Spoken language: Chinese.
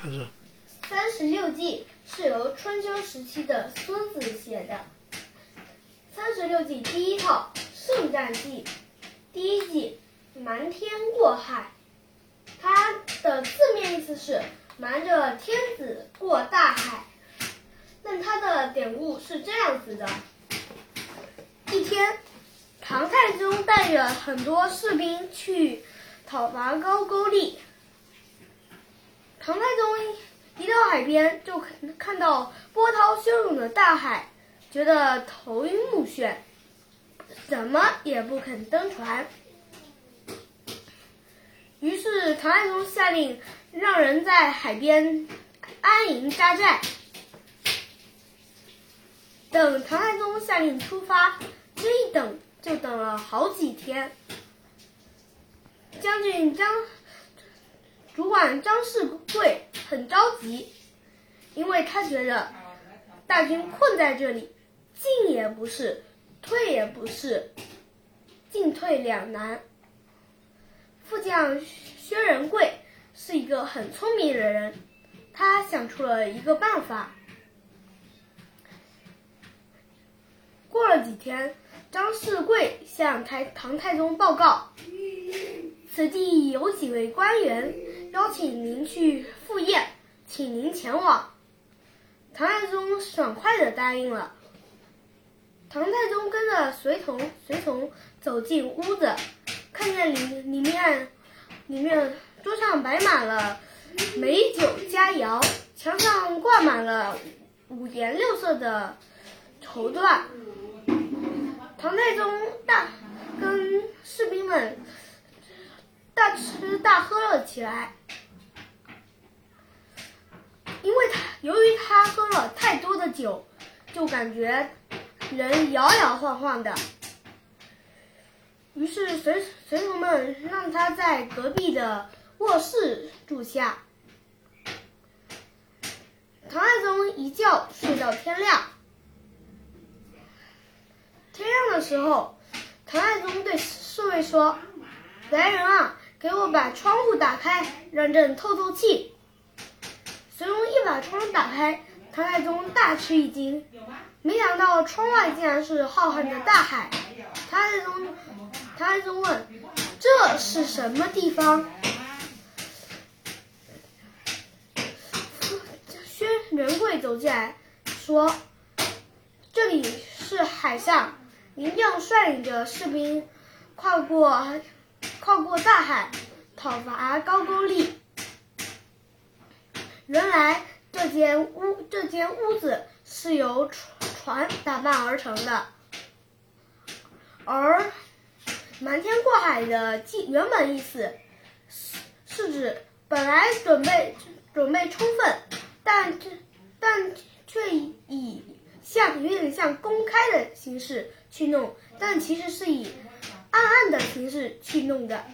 开始。三十六计是由春秋时期的孙子写的。三十六计第一套圣战计，第一计瞒天过海。它的字面意思是瞒着天子过大海，但它的典故是这样子的：一天，唐太宗带着很多士兵去讨伐高句丽。唐太宗一到海边，就看到波涛汹涌的大海，觉得头晕目眩，怎么也不肯登船。于是唐太宗下令让人在海边安营扎寨。等唐太宗下令出发，这一等就等了好几天。将军张。主管张世贵很着急，因为他觉得大军困在这里，进也不是，退也不是，进退两难。副将薛仁贵是一个很聪明的人，他想出了一个办法。过了几天，张世贵向太唐太宗报告。此地有几位官员邀请您去赴宴，请您前往。唐太宗爽快的答应了。唐太宗跟着随从随从走进屋子，看见里里面里面桌上摆满了美酒佳肴，墙上挂满了五颜六色的绸缎。唐太宗大跟士兵们。大吃大喝了起来，因为他由于他喝了太多的酒，就感觉人摇摇晃晃的。于是随随从们让他在隔壁的卧室住下。唐太宗一觉睡到天亮。天亮的时候，唐太宗对侍卫说：“来人啊！”给我把窗户打开，让朕透透气。随龙一把窗打开，唐太宗大吃一惊，没想到窗外竟然是浩瀚的大海。唐太宗，唐太宗问：“这是什么地方？”薛仁贵走进来，说：“这里是海上，您将率领着士兵跨过。”跨过大海，讨伐高句丽。原来这间屋这间屋子是由船打扮而成的，而瞒天过海的记原本意思是是指本来准备准备充分，但但却以像有点像公开的形式去弄，但其实是以。暗暗的形式去弄的。